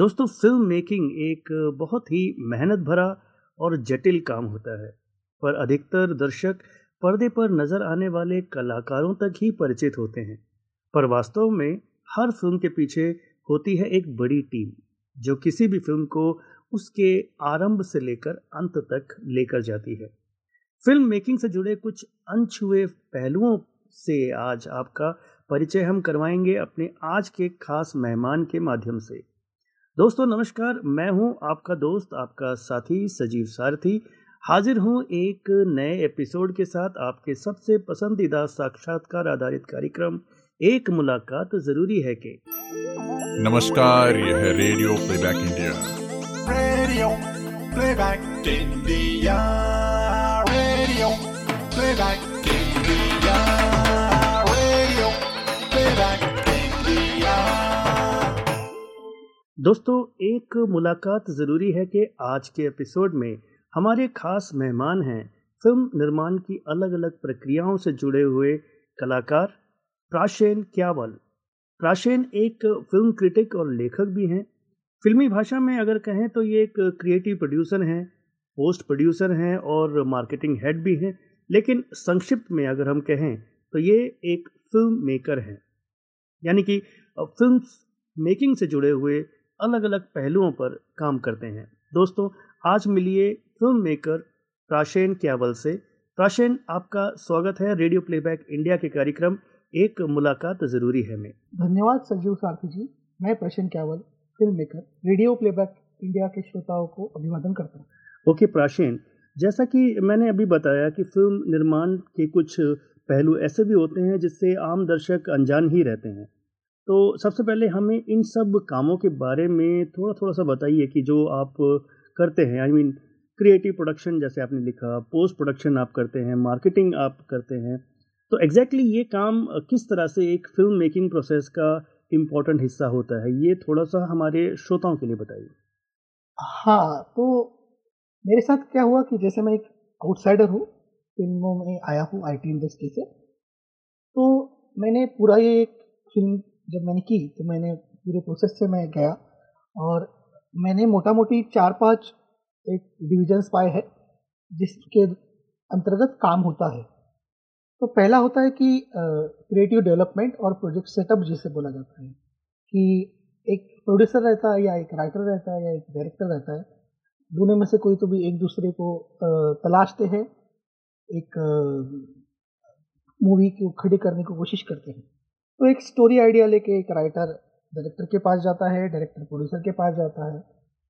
दोस्तों film making एक बहुत ही मेहनत भरा और जटिल काम होता है, पर अधिकतर दर्शक पर्दे पर नज़र आने वाले कलाकारों तक ही परिचित होते हैं। पर वास्तव में हर फ़िल्म के पीछे होती है एक बड़ी टीम जो किसी भी फ़िल्म को उसके आरंभ से लेकर अंत तक लेकर जाती है। फ़िल्म मेकिंग से जुड़े कुछ अनछुए पहलुओं से आज आपका परिचय हम करवाएँगे अपने आज के खास मेहमान के माध्यम से। दोस्तों नमस्कार। मैं हूँ आपका दोस्त आपका साथी सजीव सारथी। हाजिर हूँ एक नए एपिसोड के साथ आपके सबसे पसंदीदा साक्षात्कार आधारित कार्यक्रम एक मुलाकात ज़रूरी है के। नमस्कार यह है radio playback India. Radio playback India. Radio playback दोस्तों, एक मुलाकात ज़रूरी है कि आज के एपिसोड में हमारे खास मेहमान हैं। फ़िल्म निर्माण की अलग अलग प्रक्रियाओं से जुड़े हुए कलाकार प्राशेन क्यावल। प्राशेन एक फ़िल्म क्रिटिक और लेखक भी हैं। फिल्मी भाषा में अगर कहें तो ये एक क्रिएटिव प्रोड्यूसर हैं, पोस्ट प्रोड्यूसर हैं और मार्केटिंग हेड भी हैं। लेकिन संक्षिप्त में अगर हम कहें तो ये एक फ़िल्म मेकर हैं। यानी कि फ़िल्म मेकिंग से जुड़े हुए अलग अलग पहलुओं पर काम करते हैं। दोस्तों आज मिलिए फ़िल्म मेकर प्राशेन क्यावल से। प्राशेन आपका स्वागत है रेडियो प्लेबैक इंडिया के कार्यक्रम एक मुलाकात ज़रूरी है में। धन्यवाद संजीव सारथी जी। मैं Prashen क्यावल film maker radio playback India के श्रोताओं को अभिवादन करता हूँ। ओके प्राशेन जैसा कि मैंने अभी बताया कि फ़िल्म निर्माण के कुछ पहलू ऐसे भी होते हैं जिससे आम दर्शक अनजान ही रहते हैं। तो सबसे पहले हमें इन सब कामों के बारे में थोड़ा थोड़ा सा बताइए कि जो आप करते हैं आई मीन क्रिएटिव प्रोडक्शन जैसे आपने लिखा पोस्ट प्रोडक्शन आप करते हैं मार्केटिंग आप करते हैं तो एग्जैक्टली ये काम किस तरह से एक फ़िल्म मेकिंग प्रोसेस का इम्पोर्टेंट हिस्सा होता है, ये थोड़ा सा हमारे श्रोताओं के लिए बताइए। हाँ तो मेरे साथ क्या हुआ कि जैसे मैं एक आउटसाइडर हूँ, फ़िल्मों में आया हूँ आईटी इंडस्ट्री से तो मैंने पूरा ये एक फ़िल्म जब मैंने की तो मैंने पूरे प्रोसेस से मैं गया और मैंने मोटा मोटी चार पाँच एक डिविजन्स पाए हैं, जिसके अंतर्गत काम होता है। तो पहला होता है कि क्रिएटिव डेवलपमेंट और प्रोजेक्ट सेटअप जिसे बोला जाता है, कि एक प्रोड्यूसर रहता है या एक राइटर रहता है या एक डायरेक्टर रहता है, दोनों में से कोई तो भी एक दूसरे को तलाशते हैं, एक मूवी को खड़ी करने की कोशिश करते हैं। तो एक स्टोरी आइडिया लेके एक राइटर डायरेक्टर के पास जाता है डायरेक्टर प्रोड्यूसर के पास जाता है,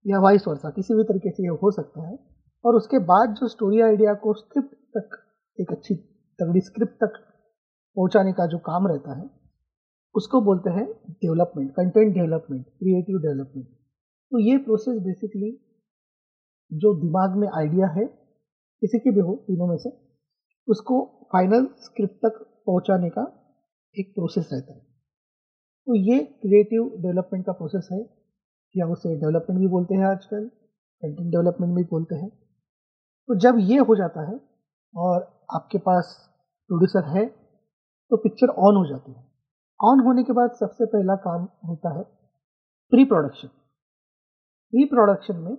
या वाइस वर्षा किसी भी तरीके से ये हो सकता है। और उसके बाद जो स्टोरी आइडिया को स्क्रिप्ट तक, एक अच्छी तगड़ी स्क्रिप्ट तक पहुँचाने का जो काम रहता है, उसको बोलते हैं development content development creative development तो ये प्रोसेस बेसिकली जो दिमाग में आइडिया है, किसी की भी हो, तीनों में से, उसको फाइनल स्क्रिप्ट तक पहुँचाने का एक प्रोसेस रहता है। तो ये क्रिएटिव डेवलपमेंट का प्रोसेस है, या उसे डेवलपमेंट भी बोलते हैं आजकल कंटेंट डेवलपमेंट भी बोलते हैं। तो जब ये हो जाता है और आपके पास प्रोड्यूसर है तो पिक्चर ऑन हो जाती है। ऑन होने के बाद सबसे पहला काम होता है प्री प्रोडक्शन प्री प्रोडक्शन में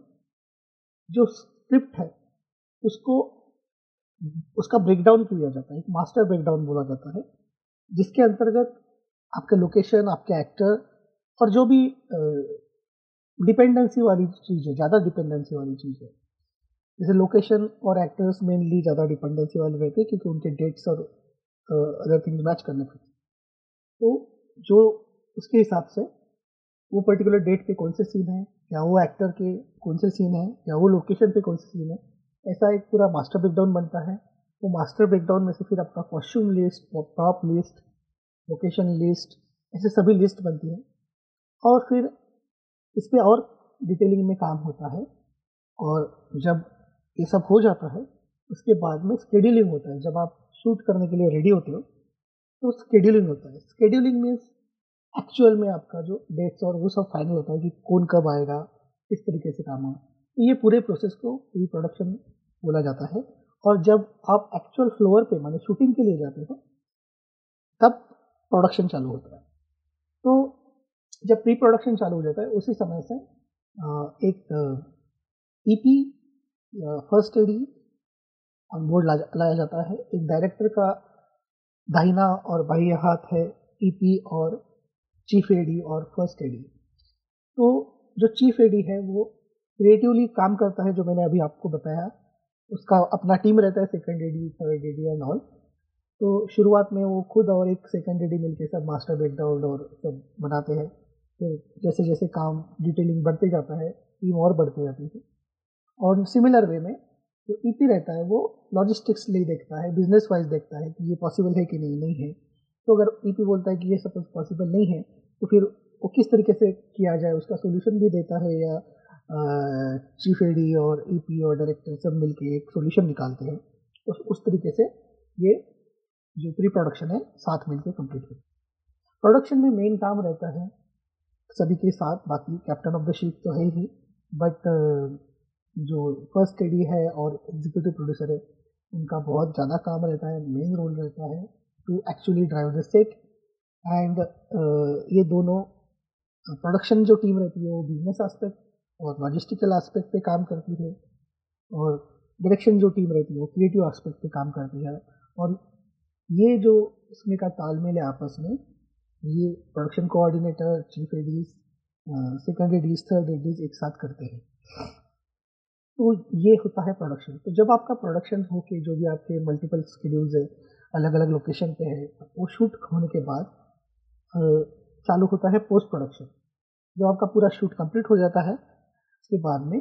जो स्क्रिप्ट है, उसको, उसका ब्रेकडाउन किया जाता है, एक मास्टर ब्रेकडाउन बोला जाता है। जिसके अंतर्गत आपके लोकेशन आपके एक्टर और जो भी डिपेंडेंसी वाली चीज़ है, ज़्यादा डिपेंडेंसी वाली चीज़ है। जैसे लोकेशन और एक्टर्स मेनली ज़्यादा डिपेंडेंसी वाले रहते हैं क्योंकि उनके डेट्स और अदर थिंग्स मैच करने पड़ते हैं। तो जो उसके हिसाब से वो पर्टिकुलर डेट पे कौन से सीन है, या वो एक्टर के कौन से सीन है, या वो लोकेशन पे कौन से सीन है, ऐसा एक पूरा मास्टर ब्रेकडाउन बनता है। वो मास्टर ब्रेकडाउन में से फिर आपका costume list top list location list ऐसे सभी लिस्ट बनती है। और फिर इस पर और डिटेलिंग में काम होता है और जब ये सब हो जाता है, उसके बाद में स्केड्यूलिंग होता है। जब आप शूट करने के लिए रेडी होते हो तो स्केड्यूलिंग होता है। स्केड्यूलिंग मीन्स एक्चुअल में आपका जो डेट्स और वो सब फाइनल होता है कि कौन कब आएगा, किस तरीके से काम होगा। तो ये पूरे प्रोसेस को, प्री प्रोडक्शन बोला जाता है। और जब आप एक्चुअल फ्लोर पे, माने शूटिंग के लिए जाते हो, तब प्रोडक्शन चालू होता है। तो जब प्री प्रोडक्शन चालू हो जाता है, उसी समय से एक EP first AD on board लाया जाता है। एक डायरेक्टर का दाहिना और बाह्य हाथ है ईपी और चीफ एडी और फ़र्स्ट एडी तो जो चीफ एडी है, वो क्रिएटिवली काम करता है, जो मैंने अभी आपको बताया। उसका अपना टीम रहता है second AD third AD and all तो शुरुआत में वो खुद और एक सेकेंड एडी मिलके सब मास्टर बैकग्राउंड और सब बनाते हैं। फिर जैसे जैसे काम डिटेलिंग बढ़ते जाता है टीम और बढ़ती जाती है। और सिमिलर वे में जो ई पी रहता है, वो लॉजिस्टिक्स लिए देखता है बिज़नेस वाइज देखता है कि ये पॉसिबल है कि नहीं नहीं है। तो अगर ई पी बोलता है कि ये सपोज़ पॉसिबल नहीं है तो फिर वो किस तरीके से किया जाए, उसका सोल्यूशन भी देता है या चीफ एडी और ई और डायरेक्टर सब मिलके एक सोल्यूशन निकालते हैं। तो उस तरीके से ये जो प्री प्रोडक्शन है, साथ मिलके कंप्लीट होती प्रोडक्शन में मेन काम रहता है सभी के साथ, बाकी कैप्टन ऑफ़ द शिप तो है ही बट जो फ़र्स्ट एडी है और एग्जीक्यूटिव प्रोड्यूसर है, उनका बहुत ज़्यादा काम रहता है मेन रोल रहता है to actually drive the set and ये दोनों प्रोडक्शन जो टीम रहती है वो बिज़नेस एस्पेक्ट और लॉजिस्टिकल एस्पेक्ट पे काम करती है और डायरेक्शन जो टीम रहती है, वो क्रिएटिव एस्पेक्ट पे काम करती है। और ये जो इसमें का तालमेल है आपस में, ये production coordinator chief ADs second ADs third ADs एक साथ करते हैं। तो ये होता है प्रोडक्शन तो जब आपका प्रोडक्शन हो के जो भी आपके मल्टीपल स्केड्यूल्स है अलग अलग लोकेशन पे है, वो शूट होने के बाद चालू होता है पोस्ट प्रोडक्शन जब आपका पूरा शूट कंप्लीट हो जाता है उसके बाद में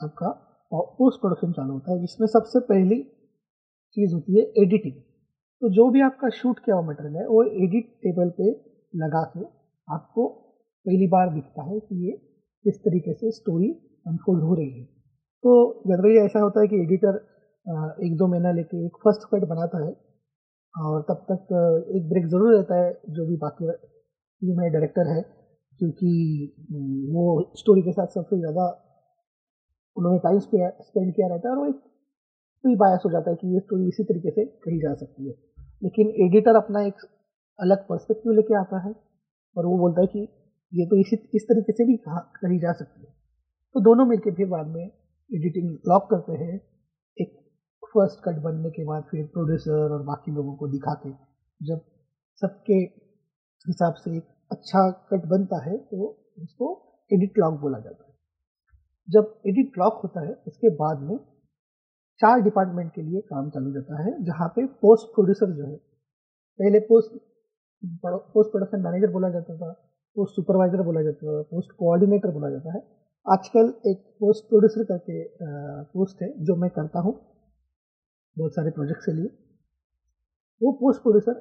आपका पोस्ट प्रोडक्शन चालू होता है, जिसमें सबसे पहली चीज़ होती है एडिटिंग तो जो भी आपका शूट किया हुआ मटेरियल है, वो एडिट टेबल पे लगा के आपको पहली बार दिखता है कि ये किस तरीके से स्टोरी अनफोल्ड हो रही है। तो जनरली ऐसा होता है कि एडिटर एक दो महीना लेके एक फ़र्स्ट कट बनाता है और तब तक एक ब्रेक ज़रूर रहता है, जो भी बाकी टीम है डायरेक्टर है क्योंकि वो स्टोरी के साथ सबसे ज़्यादा उन्होंने टाइम स्पेंड किया रहता है और वो एक प्री बायस हो जाता है कि ये स्टोरी इसी तरीके से कही जा सकती है। लेकिन एडिटर अपना एक अलग पर्सपेक्टिव लेके आता है और वो बोलता है कि ये तो इसी, इस तरीके से भी कहा, कही जा सकती है। तो दोनों मिलकर फिर बाद में एडिटिंग लॉक करते हैं। एक फ़र्स्ट कट बनने के बाद फिर प्रोड्यूसर और बाकी लोगों को दिखा के जब सबके हिसाब से एक अच्छा कट बनता है तो उसको एडिट लॉक बोला जाता है। जब एडिट लॉक होता है, उसके बाद में चार डिपार्टमेंट के लिए काम चालू जाता है, जहाँ पे पोस्ट प्रोड्यूसर जो है, पहले पोस्ट पोस्ट प्रोडक्शन मैनेजर बोला जाता था पोस्ट सुपरवाइजर बोला जाता था पोस्ट कोऑर्डिनेटर बोला जाता है। आजकल एक पोस्ट प्रोड्यूसर करके पोस्ट है, जो मैं करता हूँ, बहुत सारे प्रोजेक्ट के लिए। वो पोस्ट प्रोड्यूसर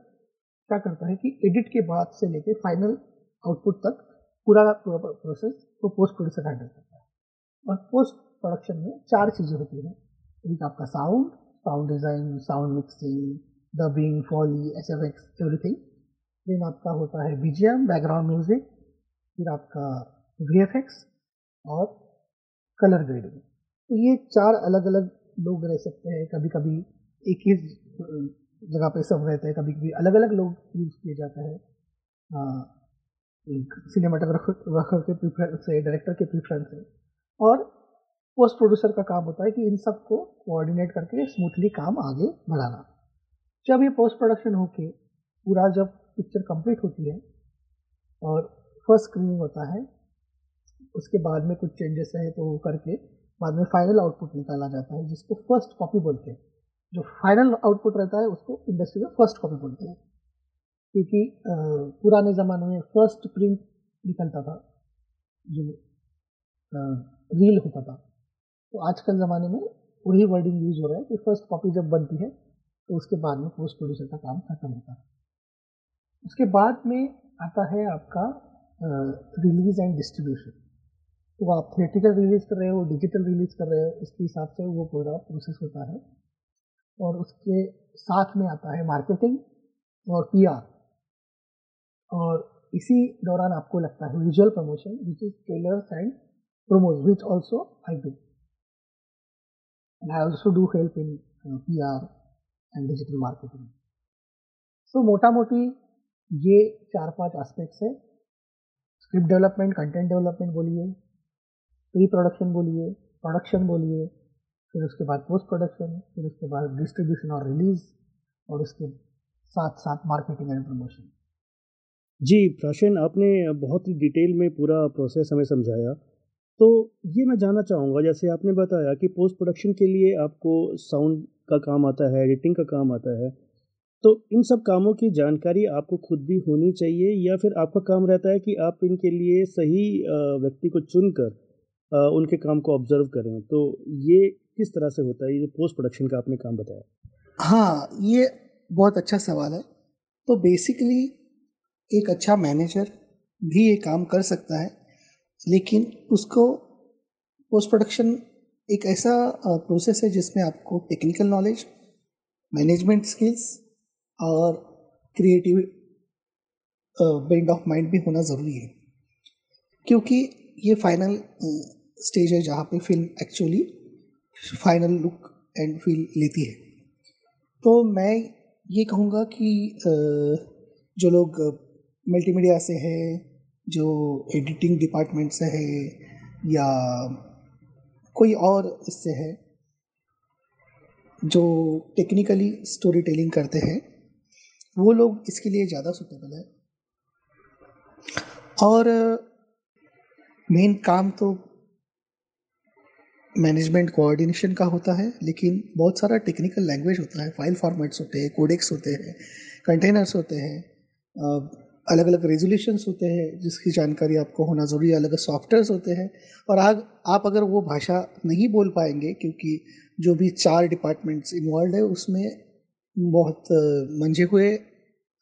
क्या करता है कि एडिट के बाद से लेके फाइनल आउटपुट तक पूरा पूरा प्रोसेस वो पोस्ट प्रोड्यूसर हैंडल करता है। और पोस्ट प्रोडक्शन में चार चीज़ें होती हैं। एक आपका sound sound design sound mixing dubbing foley S F X everything then आपका होता है बीजीएम बैकग्राउंड म्यूज़िक फिर आपका वी एफ़ एक्स और कलर ग्रेडिंग तो ये चार अलग अलग लोग रह सकते हैं। कभी कभी एक ही जगह पे सब रहते हैं कभी कभी अलग अलग लोग यूज़ किए जाते हैं। एक सिनेमाटोग्राफर के प्रीफरेंस से डायरेक्टर के प्रीफरेंस से और पोस्ट प्रोड्यूसर का काम होता है कि इन सबको कोऑर्डिनेट करके स्मूथली काम आगे बढ़ाना। जब ये पोस्ट प्रोडक्शन होके पूरा जब पिक्चर कंप्लीट होती है और फ़र्स्ट स्क्रीनिंग होता है, उसके बाद में कुछ चेंजेस है तो वो करके बाद में फाइनल आउटपुट निकाला जाता है, जिसको फ़र्स्ट कॉपी बोलते हैं। जो फाइनल आउटपुट रहता है, उसको इंडस्ट्री में फ़र्स्ट कॉपी बोलते हैं। क्योंकि पुराने ज़माने में फ़र्स्ट प्रिंट निकलता था, जो रील होता था। तो आजकल ज़माने में वही वर्डिंग यूज़ हो रहा है कि फ़र्स्ट कॉपी जब बनती है तो उसके बाद में पोस्ट प्रोड्यूसर का काम खत्म होता है। उसके बाद में आता है आपका रिलीज़ एंड डिस्ट्रीब्यूशन तो आप थिएटिकल रिलीज़ कर रहे हो डिजिटल रिलीज़ कर रहे हो इसके हिसाब से वो पूरा प्रोसेस होता है। और उसके साथ में आता है मार्केटिंग और पीआर और इसी दौरान आपको लगता है visual promotion which is trailers and promos which also I do and I also do help in uh, PR and digital marketing. So मोटा मोटी ये चार पाँच एस्पेक्ट्स है. स्क्रिप्ट डेवलपमेंट कंटेंट डेवलपमेंट बोलिए प्री प्रोडक्शन बोलिए प्रोडक्शन बोलिए फिर उसके बाद पोस्ट प्रोडक्शन फिर उसके बाद डिस्ट्रीब्यूशन और रिलीज़ और उसके साथ साथ मार्केटिंग एंड प्रमोशन जी, प्राशन, आपने बहुत ही डिटेल में पूरा प्रोसेस हमें समझाया। तो ये मैं जानना चाहूँगा, जैसे आपने बताया कि पोस्ट प्रोडक्शन के लिए आपको साउंड का काम आता है एडिटिंग का काम आता है तो इन सब कामों की जानकारी आपको खुद भी होनी चाहिए, या फिर आपका काम रहता है कि आप इनके लिए सही व्यक्ति को चुनकर उनके काम को ऑब्ज़र्व करें? तो ये किस तरह से होता है? ये पोस्ट प्रोडक्शन का आपने काम बताया। हाँ ये बहुत अच्छा सवाल है। तो बेसिकली एक अच्छा मैनेजर भी ये काम कर सकता है, लेकिन उसको पोस्ट प्रोडक्शन एक ऐसा प्रोसेस है जिसमें आपको टेक्निकल नॉलेज मैनेजमेंट स्किल्स और क्रिएटिव बेंड ऑफ़ माइंड भी होना ज़रूरी है। क्योंकि ये फाइनल स्टेज है जहाँ पे film actually final look and feel लेती है। तो मैं ये कहूँगा कि जो लोग मल्टीमीडिया से है, जो एडिटिंग डिपार्टमेंट से है, या कोई और इससे है, जो टेक्निकली स्टोरी टेलिंग करते हैं, वो लोग इसके लिए ज़्यादा सुटेबल है। और मेन काम तो मैनेजमेंट कोऑर्डिनेशन का होता है, लेकिन बहुत सारा टेक्निकल लैंग्वेज होता है फ़ाइल फॉर्मेट्स होते हैं कोडेक्स होते हैं कंटेनर्स होते हैं अलग अलग रेजोल्यूशंस होते हैं, जिसकी जानकारी आपको होना ज़रूरी है अलग अलग सॉफ्टवेयर्स होते हैं, और आग, आप अगर वो भाषा नहीं बोल पाएँगे, क्योंकि जो भी चार डिपार्टमेंट्स इन्वॉल्व है, उसमें बहुत मंझे हुए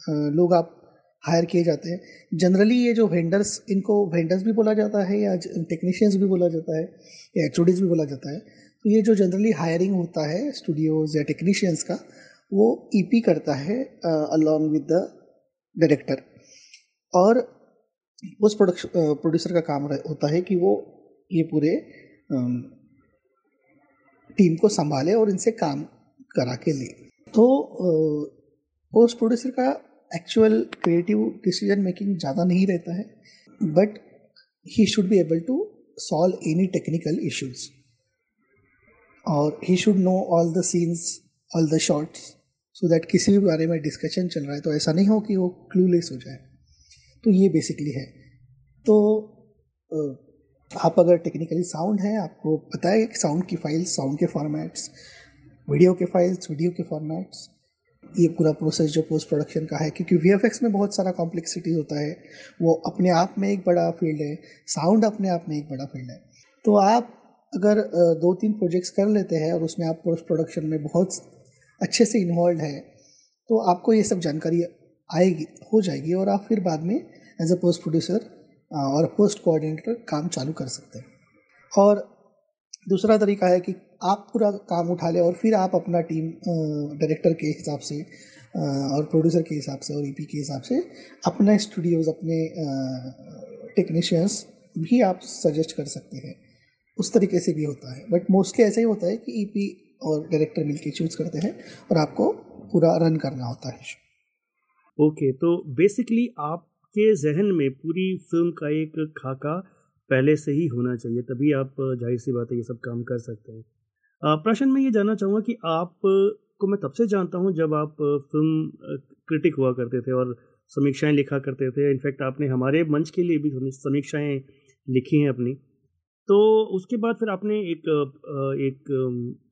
लोग आप हायर किए जाते हैं। जनरली ये जो वेंडर्स इनको वेंडर्स भी बोला जाता है या टेक्नीशियंस भी बोला जाता है या एच भी बोला जाता है। तो ये जो जनरली हायरिंग होता है स्टूडियोज़ या टेक्नीशियंस का, वो ई e करता है अलॉन्ग विद द डायरेक्टर और पोस्ट प्रोडक्शन प्रोड्यूसर का काम होता है कि वो ये पूरे टीम को संभाले और इनसे काम करा के ले। तो पोस्ट प्रोड्यूसर का एक्चुअल क्रिएटिव डिसीज़न मेकिंग ज़्यादा नहीं रहता है but he should be able to solve any technical issues और he should know all the scenes all the shots so that किसी भी बारे में डिस्कशन चल रहा है तो ऐसा नहीं हो कि वो क्लूलेस हो जाए। तो ये बेसिकली है। तो आप अगर टेक्निकली साउंड है, आपको पता है कि साउंड की फाइल्स साउंड के फॉर्मेट्स वीडियो के फाइल्स वीडियो के फॉर्मेट्स ये पूरा प्रोसेस जो पोस्ट प्रोडक्शन का है, क्योंकि वीएफएक्स में बहुत सारा कॉम्प्लेक्सिटी होता है। वो अपने आप में एक बड़ा फ़ील्ड है साउंड अपने आप में एक बड़ा फ़ील्ड है। तो आप अगर दो तीन प्रोजेक्ट्स कर लेते हैं और उसमें आप पोस्ट प्रोडक्शन में बहुत अच्छे से इन्वॉल्व है तो आपको ये सब जानकारी आएगी, हो जाएगी और आप फिर बाद में एज अ पोस्ट प्रोड्यूसर और पोस्ट कोऑर्डिनेटर काम चालू कर सकते हैं। और दूसरा तरीका है कि आप पूरा काम उठा लें और फिर आप अपना टीम डायरेक्टर के हिसाब से और प्रोड्यूसर के हिसाब से और ईपी के हिसाब से अपने स्टूडियोज़ अपने टेक्नीशियंस भी आप सजेस्ट कर सकते हैं। उस तरीके से भी होता है। बट मोस्टली ऐसा ही होता है कि ईपी e और डायरेक्टर मिलके चूज़ करते हैं और आपको पूरा रन करना होता है। ओके okay, तो बेसिकली आपके जहन में पूरी फ़िल्म का एक खाका पहले से ही होना चाहिए, तभी आप ज़ाहिर सी बात है ये सब काम कर सकते हैं। प्रश्न मैं ये जानना चाहूँगा कि आप को मैं तब से जानता हूँ जब आप फ़िल्म क्रिटिक हुआ करते थे और समीक्षाएँ लिखा करते थे। इनफैक्ट आपने हमारे मंच के लिए भी समीक्षाएँ लिखी हैं अपनी। तो उसके बाद फिर आपने एक एक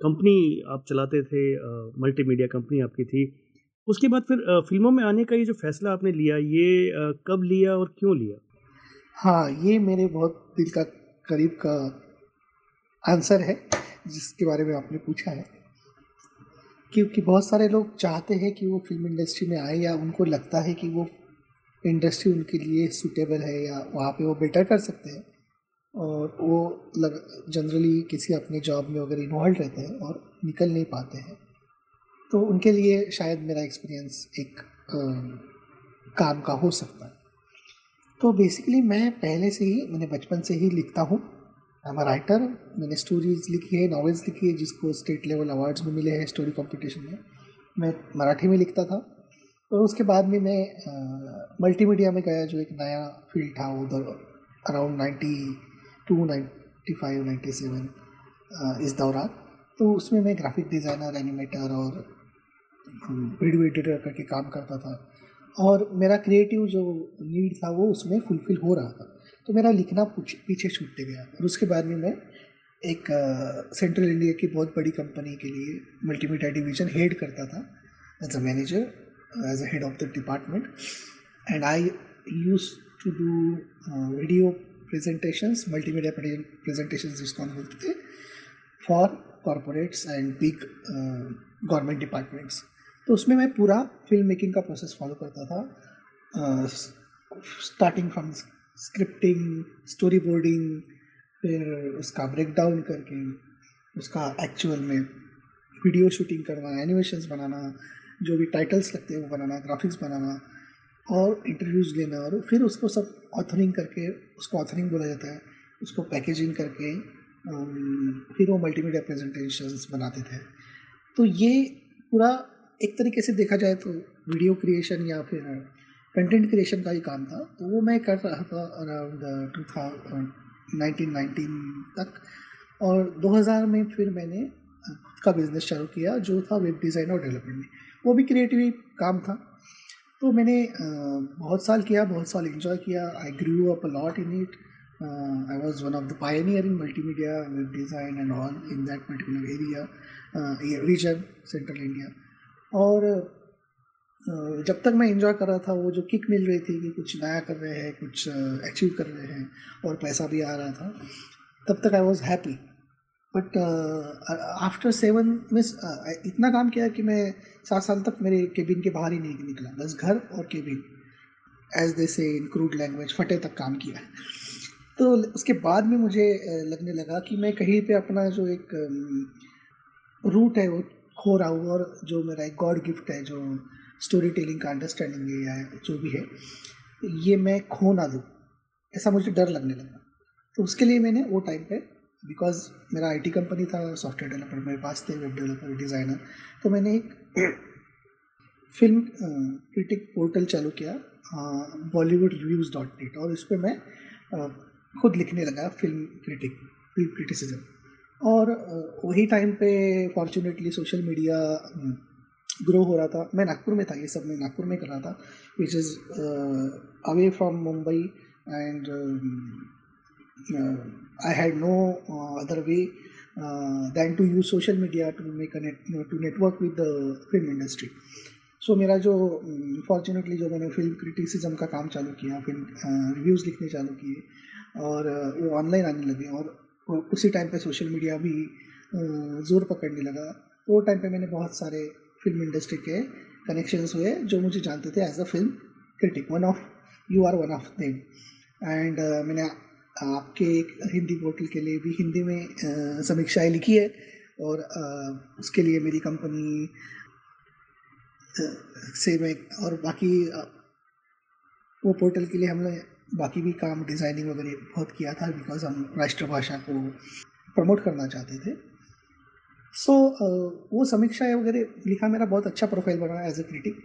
कंपनी आप चलाते थे मल्टीमीडिया कंपनी आपकी थी। उसके बाद फिर फ़िल्मों में आने का ये जो फैसला आपने लिया, ये कब लिया और क्यों लिया? हाँ ये मेरे बहुत दिल का करीब का आंसर है जिसके बारे में आपने पूछा है। क्योंकि बहुत सारे लोग चाहते हैं कि वो फ़िल्म इंडस्ट्री में आए या उनको लगता है कि वो इंडस्ट्री उनके लिए सूटेबल है या वहाँ पे वो बेटर कर सकते हैं। और वो लग जनरली किसी अपने जॉब में अगर इन्वॉल्व रहते हैं और निकल नहीं पाते हैं तो उनके लिए शायद मेरा एक्सपीरियंस एक आ, काम का हो सकता है। तो बेसिकली मैं पहले से ही, मैंने बचपन से ही लिखता हूँ। आई एम राइटर मैंने स्टोरीज लिखी है नॉवेल्स लिखी है, जिसको स्टेट लेवल अवार्ड्स भी मिले हैं स्टोरी कंपटीशन में। मैं मराठी में लिखता था। और उसके बाद में मैं मल्टीमीडिया में गया, जो एक नया फ़ील्ड था, उधर around ninety two ninety five ninety seven इस दौरान। तो उसमें मैं ग्राफिक डिज़ाइनर एनिमेटर और वीडियो एडिटर करके काम करता था। और मेरा क्रिएटिव जो नीड था वो उसमें फुलफिल हो रहा था। तो मेरा लिखना पीछे छूटते गया। और उसके बाद में मैं एक सेंट्रल इंडिया की बहुत बड़ी कंपनी के लिए मल्टीमीडिया डिवीज़न हेड करता था as a manager as a head of the department and I use to do video presentations multimedia presentations जिसको हम बोलते थे for corporates and big government departments तो उसमें मैं पूरा फ़िल्म मेकिंग का प्रोसेस फॉलो करता था। Starting from scripting story boarding फिर उसका ब्रेक डाउन करके, उसका एक्चुअल में वीडियो शूटिंग करना एनिमेशंस बनाना, जो भी टाइटल्स लगते हैं वो बनाना ग्राफिक्स बनाना और इंटरव्यूज़ लेना और फिर उसको सब ऑथरिंग करके, उसको ऑथरिंग बोला जाता है। उसको पैकेजिंग करके फिर वो मल्टीमीडिया प्रेजेंटेशंस बनाते थे। तो ये पूरा एक तरीके से देखा जाए तो वीडियो क्रिएशन या फिर कंटेंट क्रिएशन का ही काम था। तो वो मैं कर रहा था अराउंड टू थाउज़ेंड तक। और 2000 में फिर मैंने खुद का बिज़नेस चालू किया, जो था वेब डिज़ाइन और डेवलपमेंट में। वो भी क्रिएटिव काम था। तो मैंने बहुत साल किया, बहुत साल इन्जॉय किया। I grew up lot in it I was one of the pioneer in multimedia web design and all in that particular area region central India और जब तक मैं इंजॉय कर रहा था, वो जो किक मिल रही थी कि कुछ नया कर रहे हैं, कुछ अचीव कर रहे हैं और पैसा भी आ रहा था, तब तक I was happy but after seven means इतना काम किया कि मैं सात साल तक मेरे केबिन के बाहर ही नहीं निकला, बस घर और केबिन एज दे से इन क्रूड लैंग्वेज फटे तक काम किया. तो उसके बाद में मुझे लगने लगा कि मैं कहीं पे अपना जो एक रूट है वो खो रहा हूँ और जो मेरा एक गॉड गिफ्ट है, जो स्टोरी टेलिंग का अंडरस्टैंडिंग है या जो भी है, ये मैं खो ना दूँ। ऐसा मुझे डर लगने लगा। तो उसके लिए मैंने वो टाइम पे बिकॉज़ मेरा आईटी कंपनी था सॉफ्टवेयर डेवलपर मेरे पास थे वेब डेवलपर डिज़ाइनर तो मैंने एक फ़िल्म क्रिटिक पोर्टल चालू किया बॉलीवुड रिव्यूज़ डॉट नेट और इस पर मैं खुद लिखने लगा फ़िल्म क्रिटिक क्रिटिसिज्म और वही टाइम पे फॉर्चुनेटली सोशल मीडिया ग्रो हो रहा था। मैं नागपुर में था, ये सब मैं नागपुर में कर रहा था which is away from Mumbai and I had no other way than to use social media to make to network with the film industry so मेरा जो फॉर्चुनेटली जो मैंने फ़िल्म क्रिटिसिज्म का काम चालू किया फ़िल्म रिव्यूज़ लिखने चालू किए, और वो ऑनलाइन आने लगे। और उसी टाइम पे सोशल मीडिया भी ज़ोर पकड़ने लगा। वो टाइम पे मैंने बहुत सारे फ़िल्म इंडस्ट्री के कनेक्शंस हुए जो मुझे जानते थे as a film critic one of you are one of them and मैंने आपके एक हिंदी पोर्टल के लिए भी हिंदी में समीक्षाएँ लिखी है और uh, उसके लिए मेरी कंपनी से मैं और बाकी वो पोर्टल के लिए हमने बाकी भी काम डिज़ाइनिंग वगैरह बहुत किया था बिकॉज़ हम राष्ट्रभाषा को प्रमोट करना चाहते थे। सो so, वो समीक्षाएँ वगैरह लिखा मेरा बहुत अच्छा प्रोफ़ाइल बना एज ए क्रिटिक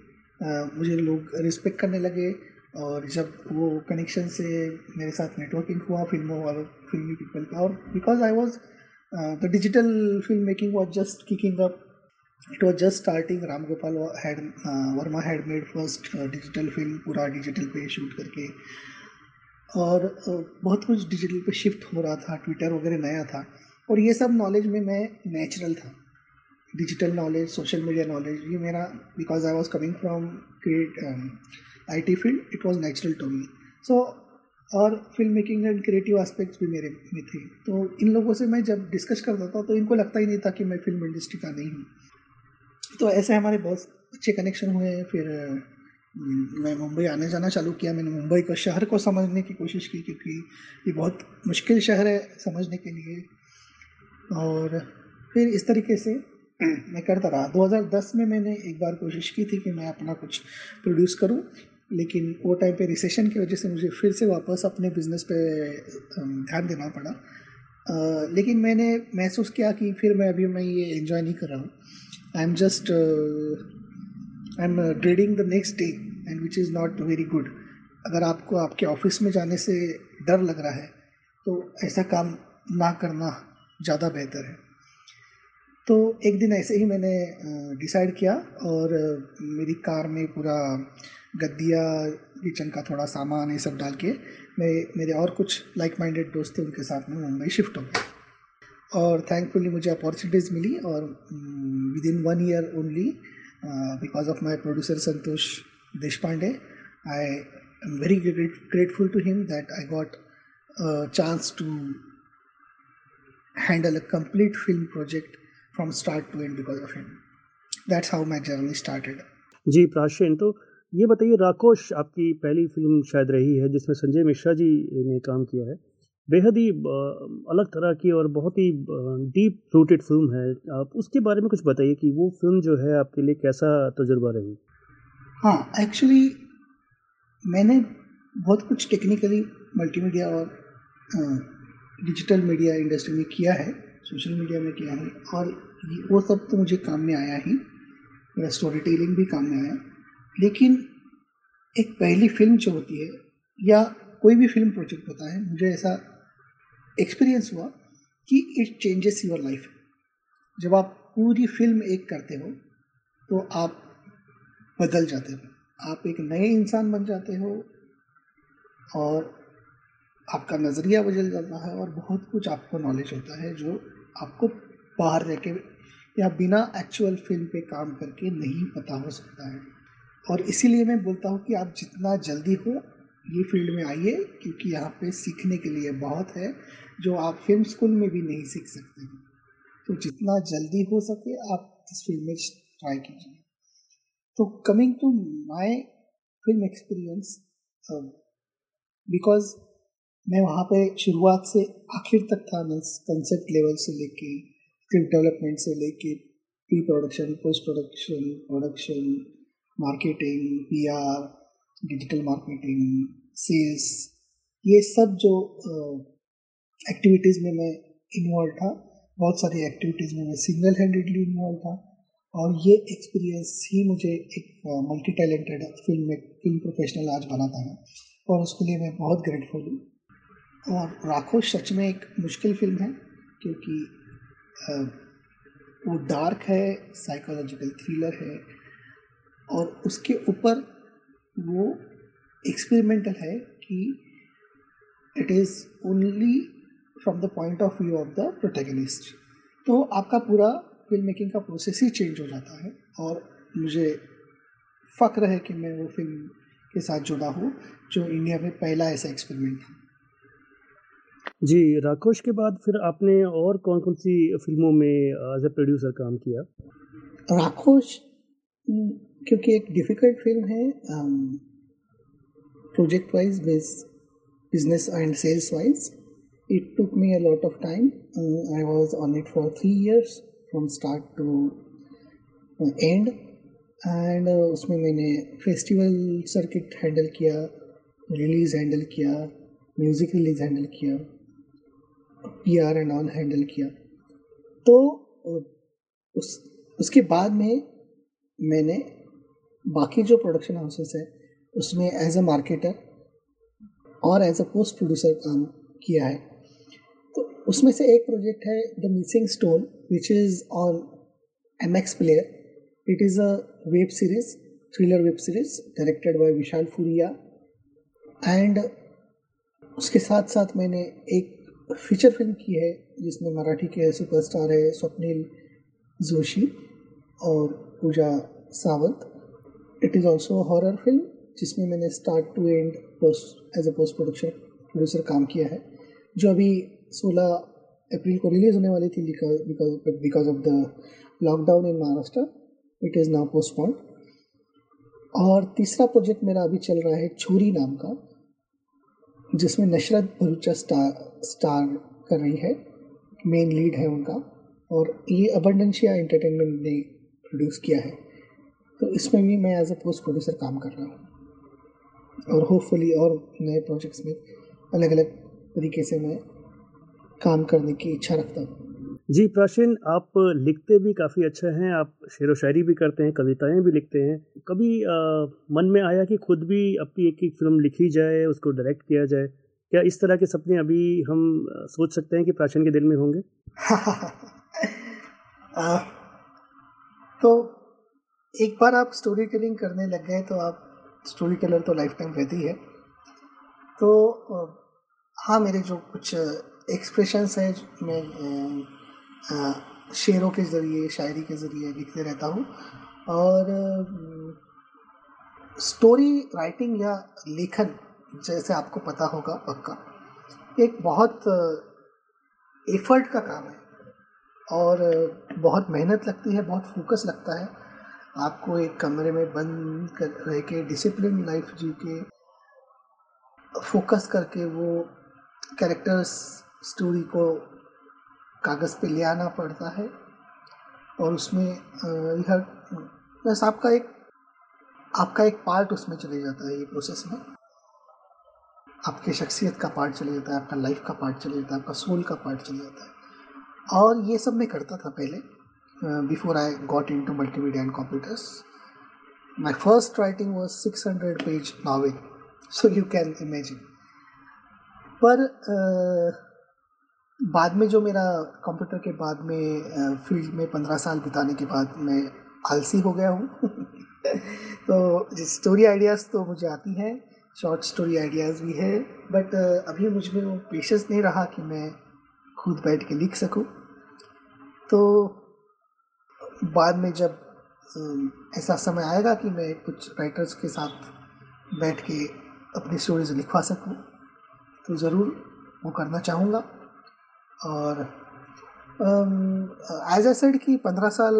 मुझे लोग रिस्पेक्ट करने लगे और जब वो कनेक्शन से मेरे साथ नेटवर्किंग हुआ फ़िल्मों और फिल्मी पीपल का और because I was the digital film making was just kicking up it was just starting Ram Gopal Varma made first uh, digital film पूरा डिजिटल पे शूट करके। और बहुत कुछ डिजिटल पे शिफ्ट हो रहा था ट्विटर वगैरह नया था और ये सब नॉलेज में मैं नेचुरल था। Digital knowledge social media knowledge ये मेरा because I was coming from create I T field it was natural to me so और film making and creative aspects भी मेरे में थे। तो इन लोगों से मैं जब डिस्कस करता था तो इनको लगता ही नहीं था कि मैं फ़िल्म इंडस्ट्री का नहीं हूँ। तो ऐसे हमारे बहुत अच्छे कनेक्शन हुए, फिर मैं मुंबई आने जाना चालू किया मैंने मुंबई को शहर को समझने की कोशिश की क्योंकि ये बहुत मुश्किल शहर है समझने के लिए। और फिर इस तरीके से मैं करता रहा। 2010 में मैंने एक बार कोशिश की थी कि मैं अपना कुछ प्रोड्यूस करूँ लेकिन वो टाइम पे रिसेशन की वजह से मुझे फिर से वापस अपने बिज़नेस पे ध्यान देना पड़ा। आ, लेकिन मैंने महसूस किया कि फिर मैं अभी मैं ये एंजॉय नहीं कर रहा हूँ। I am just I am trading the next day and which is not very good अगर आपको आपके ऑफ़िस में जाने से डर लग रहा है तो ऐसा काम ना करना ज़्यादा बेहतर है। तो एक दिन ऐसे ही मैंने डिसाइड किया और मेरी कार में पूरा गद्दिया, किचन का थोड़ा सामान ये सब डाल के मैं, मेरे और कुछ लाइक माइंडेड दोस्त थे, उनके साथ में मुंबई शिफ्ट हो गया। और थैंकफुली मुझे अपॉर्चुनिटीज़ मिली और within one year only because of my producer Santosh Pandey I am very grateful to him that I got a chance to handle a complete film project from start to end because of him. That's how my journey started. जी प्राशीन तो ये बताइए, राकोश आपकी पहली film शायद रही है, जिसमें संजय मिश्रा जी ने काम किया है बेहद ही अलग तरह की और बहुत ही डीप रूटेड फ़िल्म है आप उसके बारे में कुछ बताइए कि वो फ़िल्म जो है आपके लिए कैसा तजुर्बा रही हाँ एक्चुअली मैंने बहुत कुछ टेक्निकली मल्टीमीडिया और डिजिटल मीडिया इंडस्ट्री में किया है सोशल मीडिया में किया है और वो सब तो मुझे काम में आया ही, मेरा स्टोरी टेलिंग भी काम में आया। लेकिन एक पहली फ़िल्म जो होती है, या कोई भी फ़िल्म प्रोजेक्ट होता है, मुझे ऐसा एक्सपीरियंस हुआ कि इट चेंजेस योर लाइफ जब आप पूरी फ़िल्म एक करते हो तो आप बदल जाते हो। आप एक नए इंसान बन जाते हो और आपका नज़रिया बदल जाता है और बहुत कुछ आपको नॉलेज होता है जो आपको बाहर रह के या बिना एक्चुअल फ़िल्म पे काम करके नहीं पता हो सकता है। और इसीलिए मैं बोलता हूँ कि आप जितना जल्दी हो, ये फ़ील्ड में आइए क्योंकि यहाँ पे सीखने के लिए बहुत है जो आप फ़िल्म स्कूल में भी नहीं सीख सकते। तो जितना जल्दी हो सके आप इस फ़ील्ड में ट्राई कीजिए। तो coming to my film experience because मैं वहाँ पे शुरुआत से आखिर तक था मीन्स कंसेप्ट लेवल से लेके स्क्रिप्ट डेवलपमेंट से लेके pre production post production production marketing PR digital marketing sales ये सब जो एक्टिविटीज़ uh, में मैं इन्वॉल्व था बहुत सारी एक्टिविटीज़ में मैं सिंगल हैंडेडली इन्वॉल्व था। और ये एक्सपीरियंस ही मुझे एक मल्टी टैलेंटेड फ़िल्म में फ़िल्म प्रोफेशनल आज बनाता है। और उसके लिए मैं बहुत ग्रेटफुल हूँ। और राखोश सच में एक मुश्किल फ़िल्म है, क्योंकि वो डार्क है साइकोलॉजिकल थ्रिलर है, और उसके ऊपर वो एक्सपेरिमेंटल है कि it is only from the point of view of the protagonist तो आपका पूरा फ़िल्म मेकिंग का प्रोसेस ही चेंज हो जाता है और मुझे फ़ख्र है कि मैं वो फ़िल्म के साथ जुड़ा हूँ जो इंडिया में पहला ऐसा एक्सपेरिमेंट था। जी राकोश के बाद फिर आपने और कौन कौन सी फ़िल्मों में एज ए प्रोड्यूसर काम किया? राखोश हम्म, क्योंकि एक डिफ़िकल्ट फ़िल्म है project wise business and sales wise it took me a lot of time I was on it for three years from start to end and उसमें मैंने festival circuit handle किया release handle किया music release handle किया P R and all handle किया। तो उस, उसके बाद में मैंने बाकी जो प्रोडक्शन हाउसेस है, उसमें एज अ मार्केटर और एज अ पोस्ट प्रोड्यूसर काम किया है। तो उसमें से एक प्रोजेक्ट है the missing stone is on M X player it is a web series thriller web series directed by Vishal Furia and उसके साथ साथ मैंने एक फीचर फ़िल्म की है, जिसमें मराठी के सुपरस्टार है स्वप्निल जोशी और Pooja Sawant. It is also horror film जिसमें मैंने start to end post as a post production producer काम किया है, जो अभी 16 अप्रैल को रिलीज़ होने वाली थी because of the lockdown in Maharashtra it is now postponed और तीसरा प्रोजेक्ट मेरा अभी चल रहा है छोरी नाम का, जिसमें नशरत भरूचा स्टार स्टार कर रही है मेन लीड है उनका। और ये अबंडेंशिया एंटरटेनमेंट ने प्रोड्यूस किया है। तो इसमें भी मैं एज अ पोस्ट प्रोड्यूसर काम कर रहा हूँ। और होपफुली और नए प्रोजेक्ट्स में अलग अलग तरीके से मैं काम करने की इच्छा रखता हूँ। जी प्राचीन आप लिखते भी काफ़ी अच्छा हैं आप शेर व शायरी भी करते हैं कविताएँ भी लिखते हैं। कभी अ, मन में आया कि खुद भी अपनी एक एक फ़िल्म लिखी जाए उसको डायरेक्ट किया जाए क्या इस तरह के सपने अभी हम सोच सकते हैं कि प्राचीन के दिल में होंगे? आ, तो एक बार आप स्टोरी टेलिंग करने लग गए तो आप स्टोरी टेलर तो लाइफ टाइम रहती है। तो हाँ मेरे जो कुछ एक्सप्रेशंस हैं, मैं शेरों के ज़रिए, शायरी के ज़रिए लिखते रहता हूँ। और स्टोरी राइटिंग या लेखन जैसे आपको पता होगा पक्का, एक बहुत एफर्ट का काम है और, बहुत मेहनत लगती है, बहुत फोकस लगता है। आपको एक कमरे में बंद कर, रह के डिसिप्लिन लाइफ जी के फोकस करके वो कैरेक्टर्स स्टोरी को कागज़ पे ले आना पड़ता है और उसमें यह, बस आपका एक आपका एक पार्ट उसमें चले जाता है ये प्रोसेस में। आपके शख्सियत का पार्ट चले जाता है, आपका लाइफ का पार्ट चले जाता है, आपका सोल का पार्ट चले जाता है। और ये सब मैं करता था पहले before I got into multimedia and computers first writing was six hundred page novel so you can imagine पर बाद में जो मेरा कंप्यूटर के बाद में फ़ील्ड में पंद्रह साल बिताने के बाद मैं आलसी हो गया हूँ। तो स्टोरी आइडियाज़ तो मुझे आती हैं शॉर्ट स्टोरी आइडियाज़ भी है बट अभी मुझमें वो पेशेंस नहीं रहा कि मैं खुद बैठ के लिख सकूँ। तो बाद में जब ऐसा समय आएगा कि मैं कुछ राइटर्स के साथ बैठ के अपनी स्टोरीज लिखवा सकूँ तो ज़रूर वो करना चाहूँगा। और एज ए सेड कि पंद्रह साल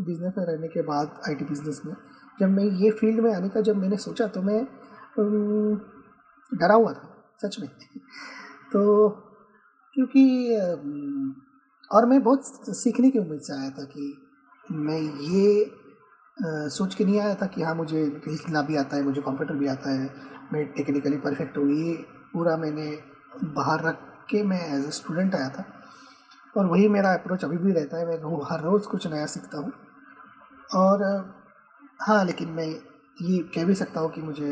बिज़नेस में रहने के बाद आईटी बिज़नेस में जब मैं ये फ़ील्ड में आने का जब मैंने सोचा तो मैं डरा हुआ था सच में। तो क्योंकि और मैं बहुत सीखने की उम्मीद से आया था कि मैं ये अ, सोच के नहीं आया था कि हाँ मुझे लिखना भी आता है मुझे कंप्यूटर भी आता है मैं टेक्निकली परफेक्ट हूँ ये पूरा मैंने बाहर रख के मैं एज ए स्टूडेंट आया था। और वही मेरा अप्रोच अभी भी रहता है। मैं रो, हर रोज़ कुछ नया सीखता हूँ। और हाँ लेकिन मैं ये कह भी सकता हूँ कि मुझे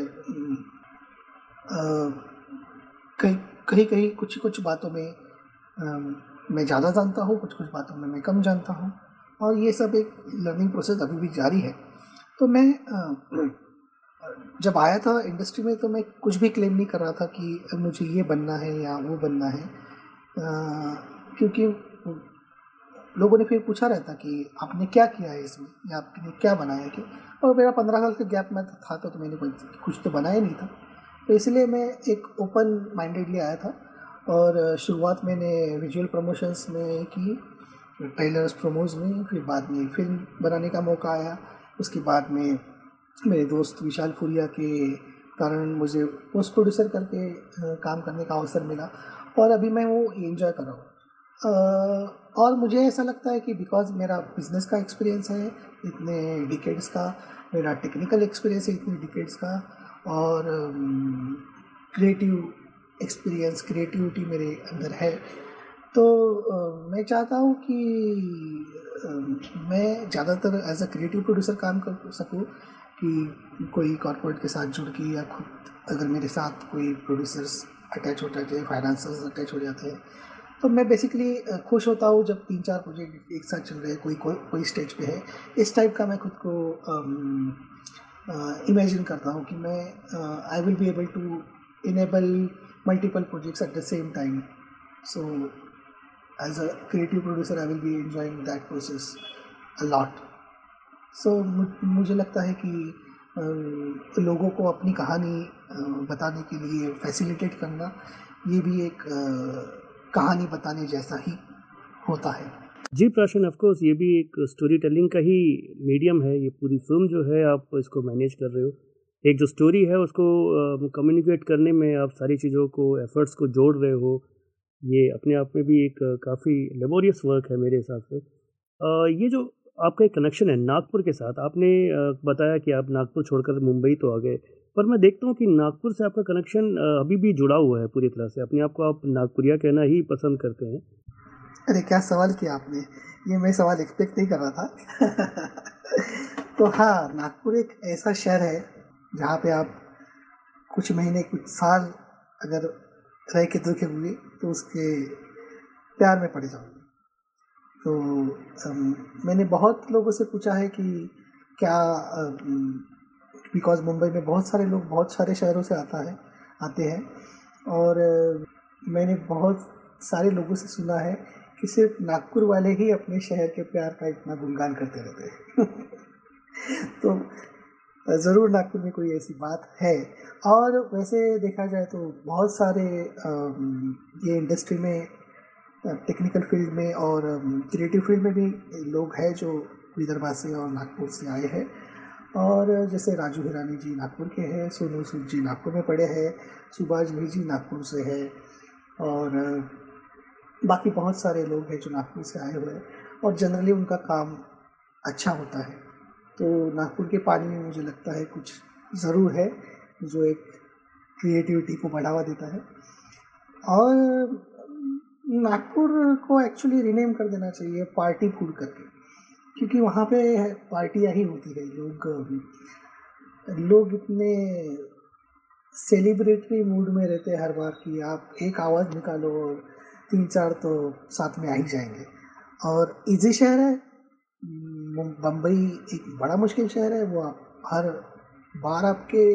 अम, कहीं कहीं कहीं कुछ कुछ बातों में अम, मैं ज़्यादा जानता हूँ कुछ कुछ बातों में मैं कम जानता हूँ। और ये सब एक लर्निंग प्रोसेस अभी भी जारी है। तो मैं अ, जब आया था इंडस्ट्री में तो मैं कुछ भी क्लेम नहीं कर रहा था कि मुझे ये बनना है या वो बनना है। अ, क्योंकि लोगों ने फिर पूछा रहता कि आपने क्या किया है इसमें? या आपने क्या बनाया कि और मेरा पंद्रह साल का गैप में था तो, तो मैंने कुछ तो बनाया नहीं था। तो इसलिए मैं एक ओपन माइंडेडली आया था और शुरुआत मैंने विजुअल प्रमोशंस में की ट्रेलर्स प्रोमोज में फिर बाद में फ़िल्म बनाने का मौका आया। उसके बाद में मेरे दोस्त विशाल फुरिया के कारण मुझे पोस्ट प्रोड्यूसर करके काम करने का अवसर मिला और अभी मैं वो एंजॉय कर रहा हूँ। और मुझे ऐसा लगता है कि बिकॉज़ मेरा बिज़नेस का एक्सपीरियंस है इतने डिकेड्स का मेरा टेक्निकल एक्सपीरियंस है इतने डिकेड्स का और क्रिएटिव एक्सपीरियंस क्रिएटिविटी मेरे अंदर है। तो अ, मैं चाहता हूँ कि अ, मैं ज़्यादातर एज अ क्रिएटिव प्रोड्यूसर काम कर सकूँ कि कोई कॉर्पोरेट के साथ जुड़ के या खुद अगर मेरे साथ कोई प्रोड्यूसर्स अटैच हो जाते हैं फाइनेंसर्स अटैच हो जाते हैं तो मैं बेसिकली खुश होता हूँ जब तीन चार प्रोजेक्ट एक साथ चल रहे हैं, कोई कोई कोई स्टेज पे है। इस टाइप का मैं खुद को इमेजिन करता हूँ कि मैं I will be able to enable multiple projects at the same time so as a creative producer I will be enjoying that process a lot so मुझे लगता है कि लोगों को अपनी कहानी बताने के लिए फैसिलिटेट करना, ये भी एक कहानी बताने जैसा ही होता है। जी, प्राशन ऑफकोर्स ये भी एक स्टोरी टेलिंग का ही मीडियम है। ये पूरी फ़िल्म जो है, आप इसको मैनेज कर रहे हो। एक जो स्टोरी है, उसको कम्युनिकेट करने में आप सारी चीज़ों को एफर्ट्स को जोड़ रहे हो। ये अपने आप में भी एक काफ़ी लेबोरियस वर्क है मेरे हिसाब से। ये जो आपका एक कनेक्शन है नागपुर के साथ। आपने बताया कि आप नागपुर छोड़कर मुंबई तो आ गए। पर मैं देखता हूँ कि नागपुर से आपका कनेक्शन अभी भी जुड़ा हुआ है पूरी तरह से। अपने आप को आप नागपुरिया कहना ही पसंद करते हैं। अरे, क्या सवाल किया आपने? ये मैं सवाल एक्सपेक्ट नहीं कर रहा था। तो हाँ नागपुर एक ऐसा शहर है जहाँ पे आप कुछ महीने, कुछ साल अगर रह के दुखी तो उसके प्यार में पड़ जाऊँगी तो मैंने बहुत लोगों से पूछा है कि क्या बिकॉज़ मुंबई में बहुत सारे लोग बहुत सारे शहरों से आता है, आते हैं और मैंने बहुत सारे लोगों से सुना है कि सिर्फ़ नागपुर वाले ही अपने शहर के प्यार का इतना गुणगान करते रहते हैं। तो ज़रूर नागपुर में कोई ऐसी बात है। और वैसे देखा जाए तो बहुत सारे ये इंडस्ट्री में टेक्निकल फ़ील्ड में और क्रिएटिव फ़ील्ड में भी लोग हैं जो विदर्भा से और नागपुर से आए हैं। और जैसे राजू हिरानी जी नागपुर के हैं, सोनू सूद जी नागपुर में पढ़े हैं, सुभाष भाई जी नागपुर से है और बाकी बहुत सारे लोग हैं जो नागपुर से आए हुए हैं और जनरली उनका काम अच्छा होता है। तो नागपुर के पानी में मुझे लगता है कुछ ज़रूर है जो एक क्रिएटिविटी को बढ़ावा देता है। और नागपुर को एक्चुअली रिनेम कर देना चाहिए पार्टी फ़ूड करके, क्योंकि वहाँ पे पार्टियाँ ही होती है लोग। लोग इतने सेलिब्रेटरी मूड में रहते हैं हर बार कि आप एक आवाज़ निकालो और तीन चार तो साथ में आ ही जाएँगे। और इजी शहर है बम्बई एक बड़ा मुश्किल शहर है, वो आप हर बार आपके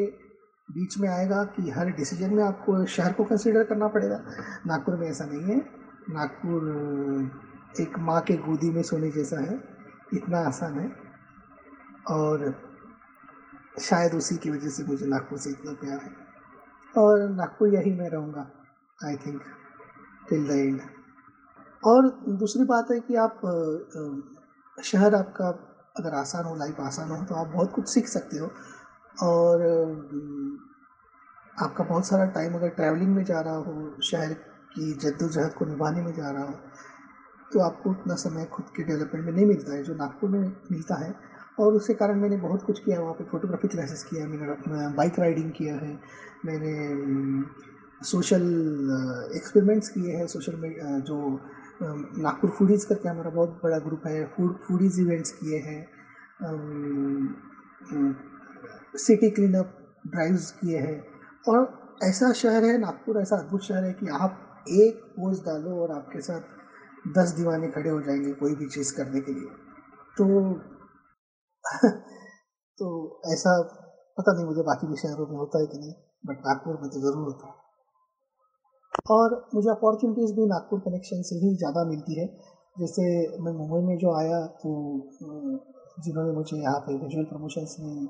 बीच में आएगा कि हर डिसीज़न में आपको शहर को कंसिडर करना पड़ेगा। नागपुर में ऐसा नहीं है। नागपुर, एक माँ के गोदी में सोने जैसा है। इतना आसान है। और शायद उसी की वजह से मुझे नागपुर से इतना प्यार है। और नागपुर यही मैं रहूँगा I think till the end और दूसरी बात है कि आप शहर आपका अगर आसान हो लाइफ आसान हो तो आप बहुत कुछ सीख सकते हो। और आपका बहुत सारा टाइम अगर ट्रैवलिंग में जा रहा हो, शहर की जद्दोजहद को निभाने में जा रहा हो तो आपको उतना समय खुद के डेवलपमेंट में नहीं मिलता है, जो नागपुर में मिलता है। और उसके कारण मैंने बहुत कुछ किया वहाँ पे फोटोग्राफी क्लासेस किया मैंने बाइक राइडिंग किया है, मैंने सोशल एक्सपेरिमेंट्स किए हैं सोशल जो नागपुर फूडीज़ करके हमारा बहुत बड़ा ग्रुप है फ़ूड फूडीज़ इवेंट्स किए हैं सिटी क्लीन अप ड्राइव्स किए हैं। और ऐसा शहर है, नागपुर ऐसा अद्भुत शहर है कि आप एक पोस्ट डालो और आपके साथ दस दीवाने खड़े हो जाएँगे कोई भी चीज़ करने के लिए। तो तो ऐसा पता नहीं मुझे बाकी भी शहरों में होता है कि नहीं बट नागपुर में तो ज़रूर होता है। और मुझे अपॉर्चुनिटीज़ भी नागपुर कनेक्शन से ही ज़्यादा मिलती है। जैसे मैं मुंबई में जो आया तो जिन्होंने मुझे यहाँ पे विजुअल प्रमोशंस में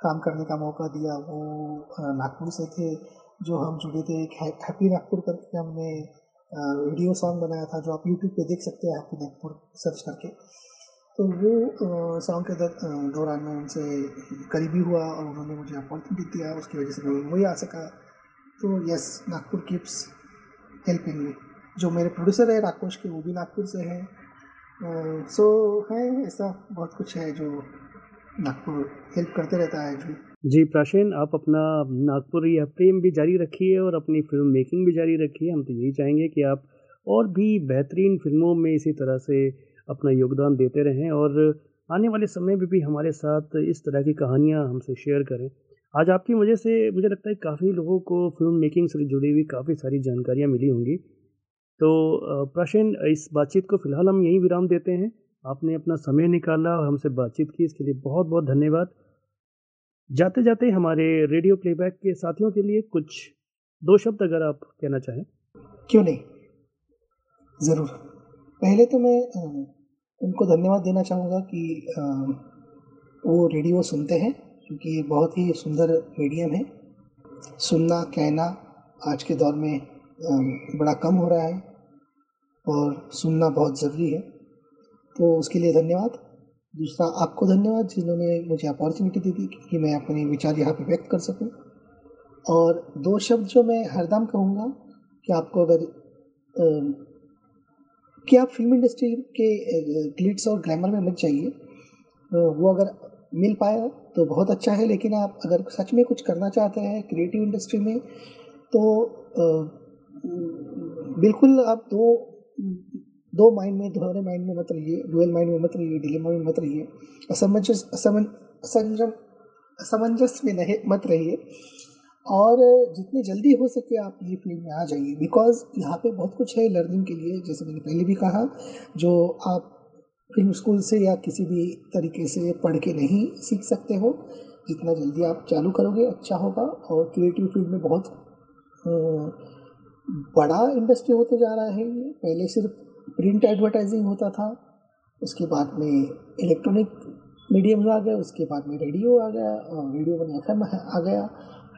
काम करने का मौका दिया, वो नागपुर से थे। जो हम जुड़े थे, एक हैप्पी नागपुर करके हमने वीडियो सॉन्ग बनाया था, जो आप यूट्यूब पे देख सकते हैं, हैप्पी नागपुर, सर्च करके। तो वो सॉन्ग के दौरान मैं उनसे करीबी हुआ और उन्होंने मुझे अपॉर्चुनिटी दिया, उसकी वजह से मैं मुंबई आ सका। तो yes, Nagpur keeps helping me. जो मेरे प्रोड्यूसर है, राकोश के, वो भी नागपुर से हैं। सो है, ऐसा बहुत कुछ है जो नागपुर हेल्प करते रहता है, जी जी, प्राचीन, आप अपना नागपुर या प्रेम भी जारी रखिए और अपनी फ़िल्म मेकिंग भी जारी रखिए। हम तो यही चाहेंगे कि आप और भी बेहतरीन फ़िल्मों में इसी तरह से अपना योगदान देते रहें और आने वाले समय में भी हमारे साथ इस तरह की कहानियाँ हमसे शेयर करें। आज आपकी वजह से मुझे लगता है काफ़ी लोगों को फ़िल्म मेकिंग से जुड़ी हुई काफ़ी सारी जानकारियाँ मिली होंगी। तो प्राचीन, इस बातचीत को फ़िलहाल हम यहीं विराम देते हैं। आपने अपना समय निकाला और हमसे बातचीत की, इसके लिए बहुत बहुत धन्यवाद। जाते जाते हमारे रेडियो प्लेबैक के साथियों के लिए कुछ दो शब्द अगर आप कहना चाहें। क्यों नहीं? ज़रूर। पहले तो मैं उनको धन्यवाद देना चाहूँगा कि वो रेडियो सुनते हैं, क्योंकि ये बहुत ही सुंदर मीडियम है। सुनना, कहना आज के दौर में बड़ा कम हो रहा है और सुनना बहुत ज़रूरी है। तो उसके लिए धन्यवाद। दूसरा, आपको धन्यवाद जिन्होंने मुझे अपॉर्चुनिटी दी थी कि मैं अपने विचार यहाँ पर व्यक्त कर सकूँ। और दो शब्द जो मैं हरदम कहूँगा कि आपको अगर कि आप फ़िल्म इंडस्ट्री के ग्लिट्स और ग्लैमर में मत जाइए। वो अगर मिल पाया तो बहुत अच्छा है, लेकिन आप अगर सच में कुछ करना चाहते हैं क्रिएटिव इंडस्ट्री में तो बिल्कुल आप दो दो माइंड में दोहरे माइंड में मत रहिए डुअल माइंड में मत रहिए डिलेमा में मत रहिए। असमंजस असंजम, असमंजस में नहीं, मत रहिए। और जितनी जल्दी हो सके आप ये फ़ील्ड में आ जाइए। बिकॉज़ यहाँ पे बहुत कुछ है लर्निंग के लिए, जैसे मैंने पहले भी कहा, जो आप फ़िल्म स्कूल से या किसी भी तरीके से पढ़ के नहीं सीख सकते हो, जितना जल्दी आप चालू करोगे अच्छा होगा। और क्रिएटिव फ़ील्ड में बहुत बड़ा इंडस्ट्री होते जा रहा है ये। पहले सिर्फ़ प्रिंट एडवर्टाइजिंग होता था, उसके बाद में इलेक्ट्रॉनिक मीडियम आ गया, उसके बाद में रेडियो आ गया और रेडियो में एफ़ आ गया।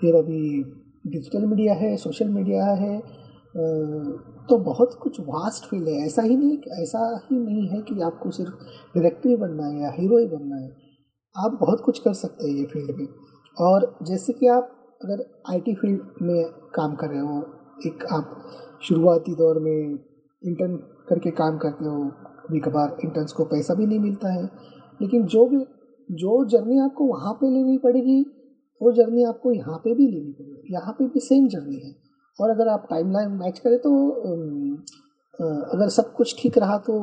फिर अभी डिजिटल मीडिया है, सोशल मीडिया है तो बहुत कुछ वास्ट फ़ील्ड है। ऐसा ही नहीं, ऐसा ही नहीं है कि आपको सिर्फ़ डायरेक्टर ही बनना है या हीरो ही बनना है। आप बहुत कुछ कर सकते हैं ये फ़ील्ड में। और जैसे कि आप अगर आईटी फ़ील्ड में काम कर रहे हो, एक आप शुरुआती दौर में इंटर्न करके काम करते हो, कभी कभार इंटर्न्स को पैसा भी नहीं मिलता है। लेकिन जो भी, जो जर्नी आपको वहाँ पे लेनी पड़ेगी, वो जर्नी आपको यहाँ पे भी लेनी पड़ेगी। यहाँ पे भी सेम जर्नी है। और अगर आप टाइम लाइन मैच करें तो अगर सब कुछ ठीक रहा तो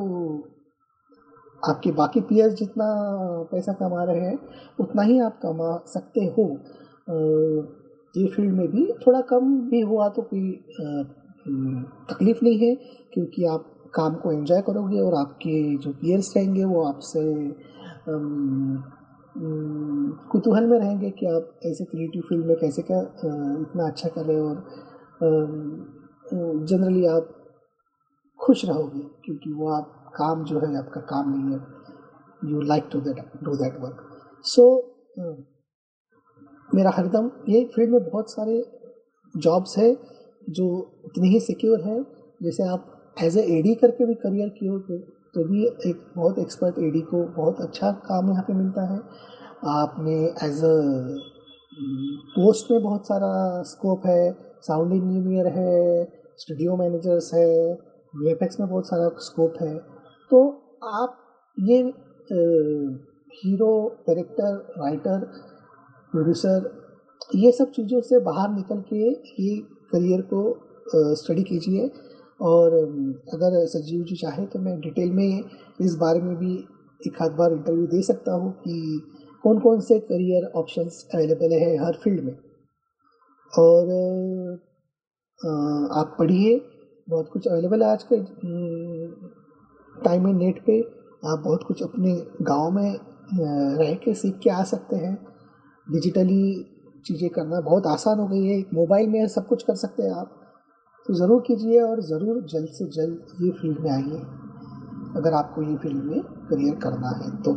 आपके बाकी पीएस जितना पैसा कमा रहे हैं, उतना ही आप कमा सकते हो। ये फ़ील्ड में भी थोड़ा कम भी हुआ तो कोई तकलीफ़ नहीं है, क्योंकि आप काम को एंजॉय करोगे और आपके जो पीयर्स रहेंगे वो आपसे कुतूहल में रहेंगे कि आप ऐसे क्रिएटिव फ़ील्ड में कैसे क्या इतना अच्छा कर रहे हो और जनरली आप खुश रहोगे क्योंकि वो आप, काम जो है आपका काम नहीं है। You like to that do that work so मेरा हरदम, ये फ़ील्ड में बहुत सारे जॉब्स है जो उतने ही सिक्योर है, जैसे आप एज ए एडी करके भी करियर किए हो तो भी एक बहुत एक्सपर्ट एडी को बहुत अच्छा काम यहाँ पे मिलता है। आपने एज अ पोस्ट में बहुत सारा स्कोप है साउंड इंजीनियर है स्टूडियो मैनेजर्स है वी में बहुत सारा स्कोप है। तो आप ये हीरो डायरेक्टर राइटर प्रोड्यूसर ये सब चीज़ों से बाहर निकल के ये करियर को स्टडी कीजिए। और अगर संजीव जी चाहे तो मैं डिटेल में इस बारे में भी एक आध बार इंटरव्यू दे सकता हूँ कि कौन कौन से करियर ऑप्शंस अवेलेबल है हर फ़ील्ड में। और आप पढ़िए, बहुत कुछ अवेलेबल है आज के टाइम में नेट पे। आप बहुत कुछ अपने गाँव में रह के सीख के आ सकते हैं। डिजिटली चीज़ें करना बहुत आसान हो गई है। मोबाइल में सब कुछ कर सकते हैं आप। तो ज़रूर कीजिए और ज़रूर जल्द से जल्द ये फ़ील्ड में आइए। अगर आपको ये फ़ील्ड में करियर करना है तो।